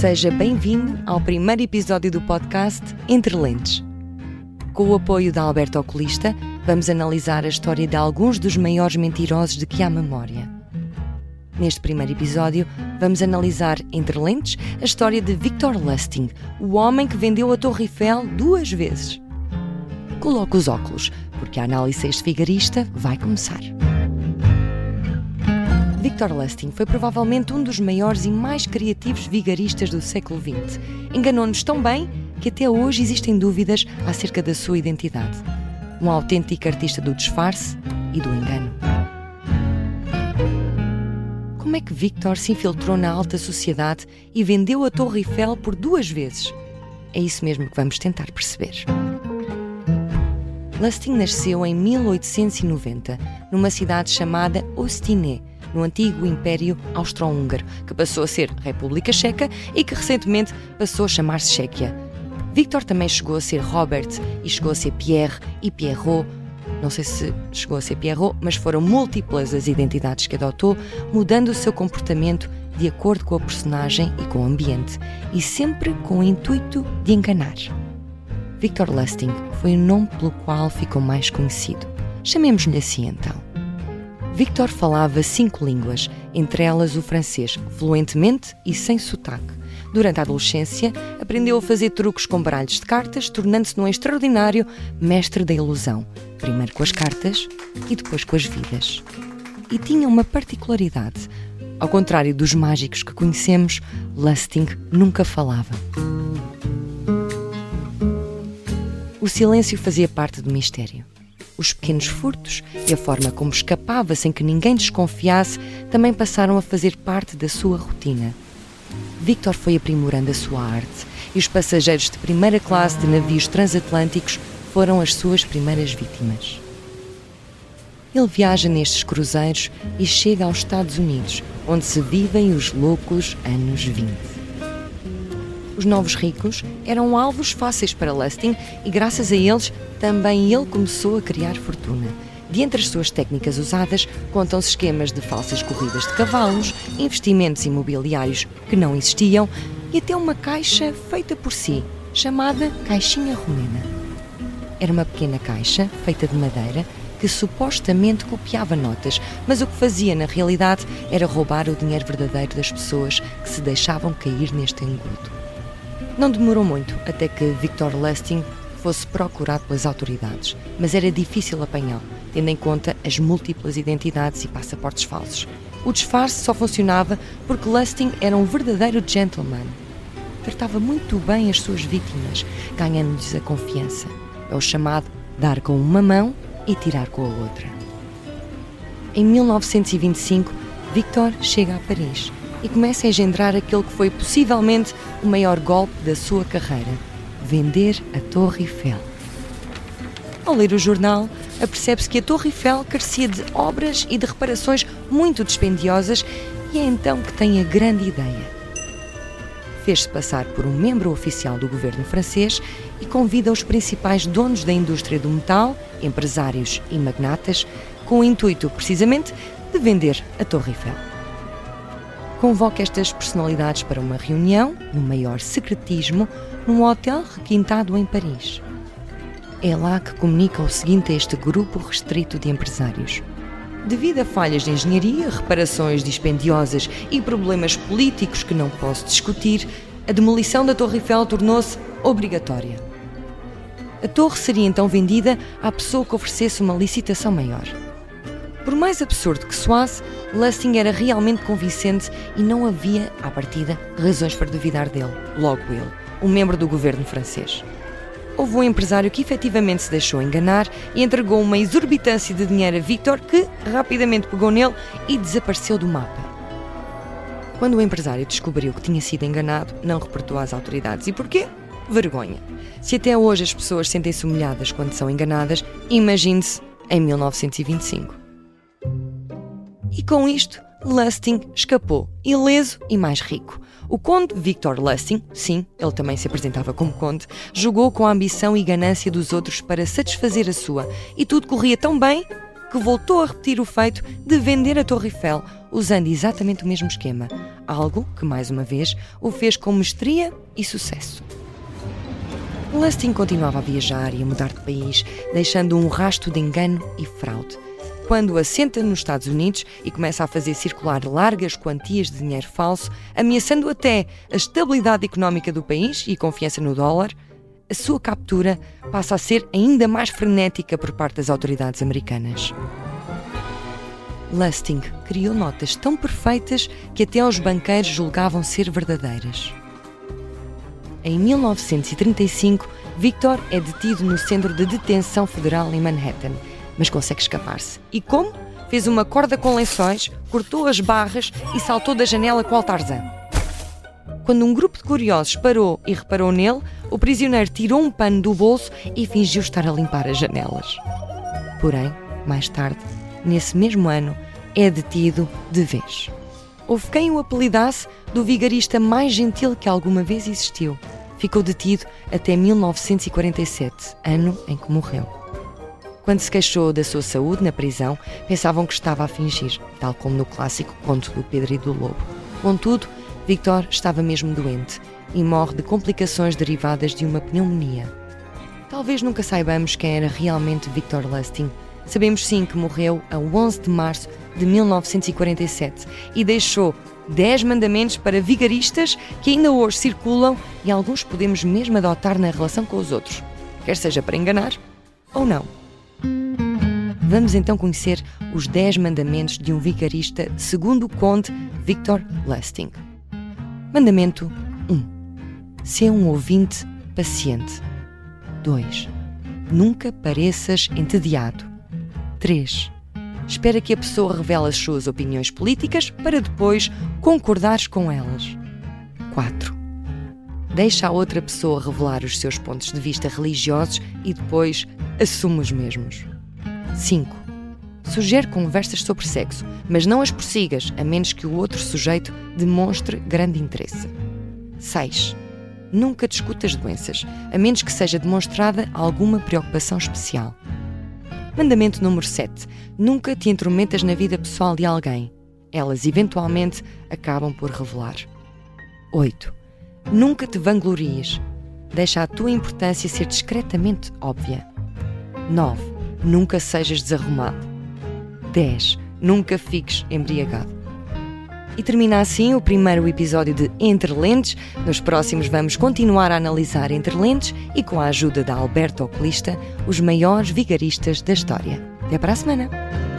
Seja bem-vindo ao primeiro episódio do podcast Entre Lentes. Com o apoio da Alberto Oculista, vamos analisar a história de alguns dos maiores mentirosos de que há memória. Neste primeiro episódio, vamos analisar, entre lentes, a história de Victor Lustig, o homem que vendeu a Torre Eiffel duas vezes. Coloque os óculos, porque a análise este figarista vai começar. Victor Lustig foi provavelmente um dos maiores e mais criativos vigaristas do século XX. Enganou-nos tão bem que até hoje existem dúvidas acerca da sua identidade. Um autêntico artista do disfarce e do engano. Como é que Victor se infiltrou na alta sociedade e vendeu a Torre Eiffel por duas vezes? É isso mesmo que vamos tentar perceber. Lustig nasceu em 1890, numa cidade chamada Ostiné, no antigo Império Austro-Húngaro, que passou a ser República Checa e que recentemente passou a chamar-se Chequia. Victor também chegou a ser Robert e chegou a ser Pierre e Pierrot. Não sei se chegou a ser Pierrot, mas foram múltiplas as identidades que adotou, mudando o seu comportamento de acordo com a personagem e com o ambiente, e sempre com o intuito de enganar. Victor Lustig foi o nome pelo qual ficou mais conhecido. Chamemos-lhe assim então. Victor falava cinco línguas, entre elas o francês, fluentemente e sem sotaque. Durante a adolescência, aprendeu a fazer truques com baralhos de cartas, tornando-se num extraordinário mestre da ilusão, primeiro com as cartas e depois com as vidas. E tinha uma particularidade. Ao contrário dos mágicos que conhecemos, Lustig nunca falava. O silêncio fazia parte do mistério. Os pequenos furtos e a forma como escapava sem que ninguém desconfiasse também passaram a fazer parte da sua rotina. Victor foi aprimorando a sua arte e os passageiros de primeira classe de navios transatlânticos foram as suas primeiras vítimas. Ele viaja nestes cruzeiros e chega aos Estados Unidos, onde se vivem os loucos anos 20. Os novos ricos eram alvos fáceis para Lustig e, graças a eles, também ele começou a criar fortuna. De entre as suas técnicas usadas, contam-se esquemas de falsas corridas de cavalos, investimentos imobiliários que não existiam e até uma caixa feita por si, chamada Caixinha Romena. Era uma pequena caixa feita de madeira que supostamente copiava notas, mas o que fazia na realidade era roubar o dinheiro verdadeiro das pessoas que se deixavam cair neste engodo. Não demorou muito até que Victor Lustig fosse procurado pelas autoridades, mas era difícil apanhá-lo, tendo em conta as múltiplas identidades e passaportes falsos. O disfarce só funcionava porque Lustig era um verdadeiro gentleman. Tratava muito bem as suas vítimas, ganhando-lhes a confiança. É o chamado dar com uma mão e tirar com a outra. Em 1925, Victor chega a Paris e começa a engendrar aquele que foi possivelmente o maior golpe da sua carreira: vender a Torre Eiffel. Ao ler o jornal, apercebe-se que a Torre Eiffel carecia de obras e de reparações muito dispendiosas e é então que tem a grande ideia. Fez-se passar por um membro oficial do governo francês e convida os principais donos da indústria do metal, empresários e magnatas, com o intuito, precisamente, de vender a Torre Eiffel. Convoca estas personalidades para uma reunião, no maior secretismo, num hotel requintado em Paris. É lá que comunica o seguinte a este grupo restrito de empresários. Devido a falhas de engenharia, reparações dispendiosas e problemas políticos que não posso discutir, a demolição da Torre Eiffel tornou-se obrigatória. A torre seria então vendida à pessoa que oferecesse uma licitação maior. Por mais absurdo que soasse, Lustig era realmente convincente e não havia, à partida, razões para duvidar dele, logo ele, um membro do governo francês. Houve um empresário que efetivamente se deixou enganar e entregou uma exorbitância de dinheiro a Victor, que rapidamente pegou nele e desapareceu do mapa. Quando o empresário descobriu que tinha sido enganado, não reportou às autoridades. E porquê? Vergonha. Se até hoje as pessoas sentem-se humilhadas quando são enganadas, imagine-se em 1925. E com isto, Lustig escapou, ileso e mais rico. O conde Victor Lustig, sim, ele também se apresentava como conde, jogou com a ambição e ganância dos outros para satisfazer a sua, e tudo corria tão bem que voltou a repetir o feito de vender a Torre Eiffel usando exatamente o mesmo esquema, algo que, mais uma vez, o fez com mestria e sucesso. Lustig continuava a viajar e a mudar de país, deixando um rasto de engano e fraude. Quando assenta nos Estados Unidos e começa a fazer circular largas quantias de dinheiro falso, ameaçando até a estabilidade económica do país e confiança no dólar, a sua captura passa a ser ainda mais frenética por parte das autoridades americanas. Lustig criou notas tão perfeitas que até os banqueiros julgavam ser verdadeiras. Em 1935, Victor é detido no centro de detenção federal em Manhattan, mas consegue escapar-se. E como? Fez uma corda com lençóis, cortou as barras e saltou da janela com o Tarzan. Quando um grupo de curiosos parou e reparou nele, o prisioneiro tirou um pano do bolso e fingiu estar a limpar as janelas. Porém, mais tarde, nesse mesmo ano, é detido de vez. Houve quem o apelidasse do vigarista mais gentil que alguma vez existiu. Ficou detido até 1947, ano em que morreu. Quando se queixou da sua saúde na prisão, pensavam que estava a fingir, tal como no clássico conto do Pedro e do Lobo. Contudo, Victor estava mesmo doente e morre de complicações derivadas de uma pneumonia. Talvez nunca saibamos quem era realmente Victor Lustig. Sabemos sim que morreu a 11 de março de 1947 e deixou 10 mandamentos para vigaristas que ainda hoje circulam e alguns podemos mesmo adotar na relação com os outros, quer seja para enganar ou não. Vamos então conhecer os 10 mandamentos de um vigarista segundo o conde Victor Lustig. Mandamento 1. Ser um ouvinte paciente. 2. Nunca pareças entediado. 3. Espera que a pessoa revele as suas opiniões políticas para depois concordares com elas. 4. Deixa a outra pessoa revelar os seus pontos de vista religiosos e depois assume os mesmos. 5. Sugere conversas sobre sexo, mas não as prossigas, a menos que o outro sujeito demonstre grande interesse. 6. Nunca discuta as doenças, a menos que seja demonstrada alguma preocupação especial. Mandamento número 7. Nunca te intrometas na vida pessoal de alguém. Elas eventualmente acabam por revelar. 8. Nunca te vanglories. Deixa a tua importância ser discretamente óbvia. 9. Nunca sejas desarrumado. 10. Nunca fiques embriagado. E termina assim o primeiro episódio de Entre Lentes. Nos próximos vamos continuar a analisar Entre Lentes e, com a ajuda da Alberto Oculista, os maiores vigaristas da história. Até para a semana!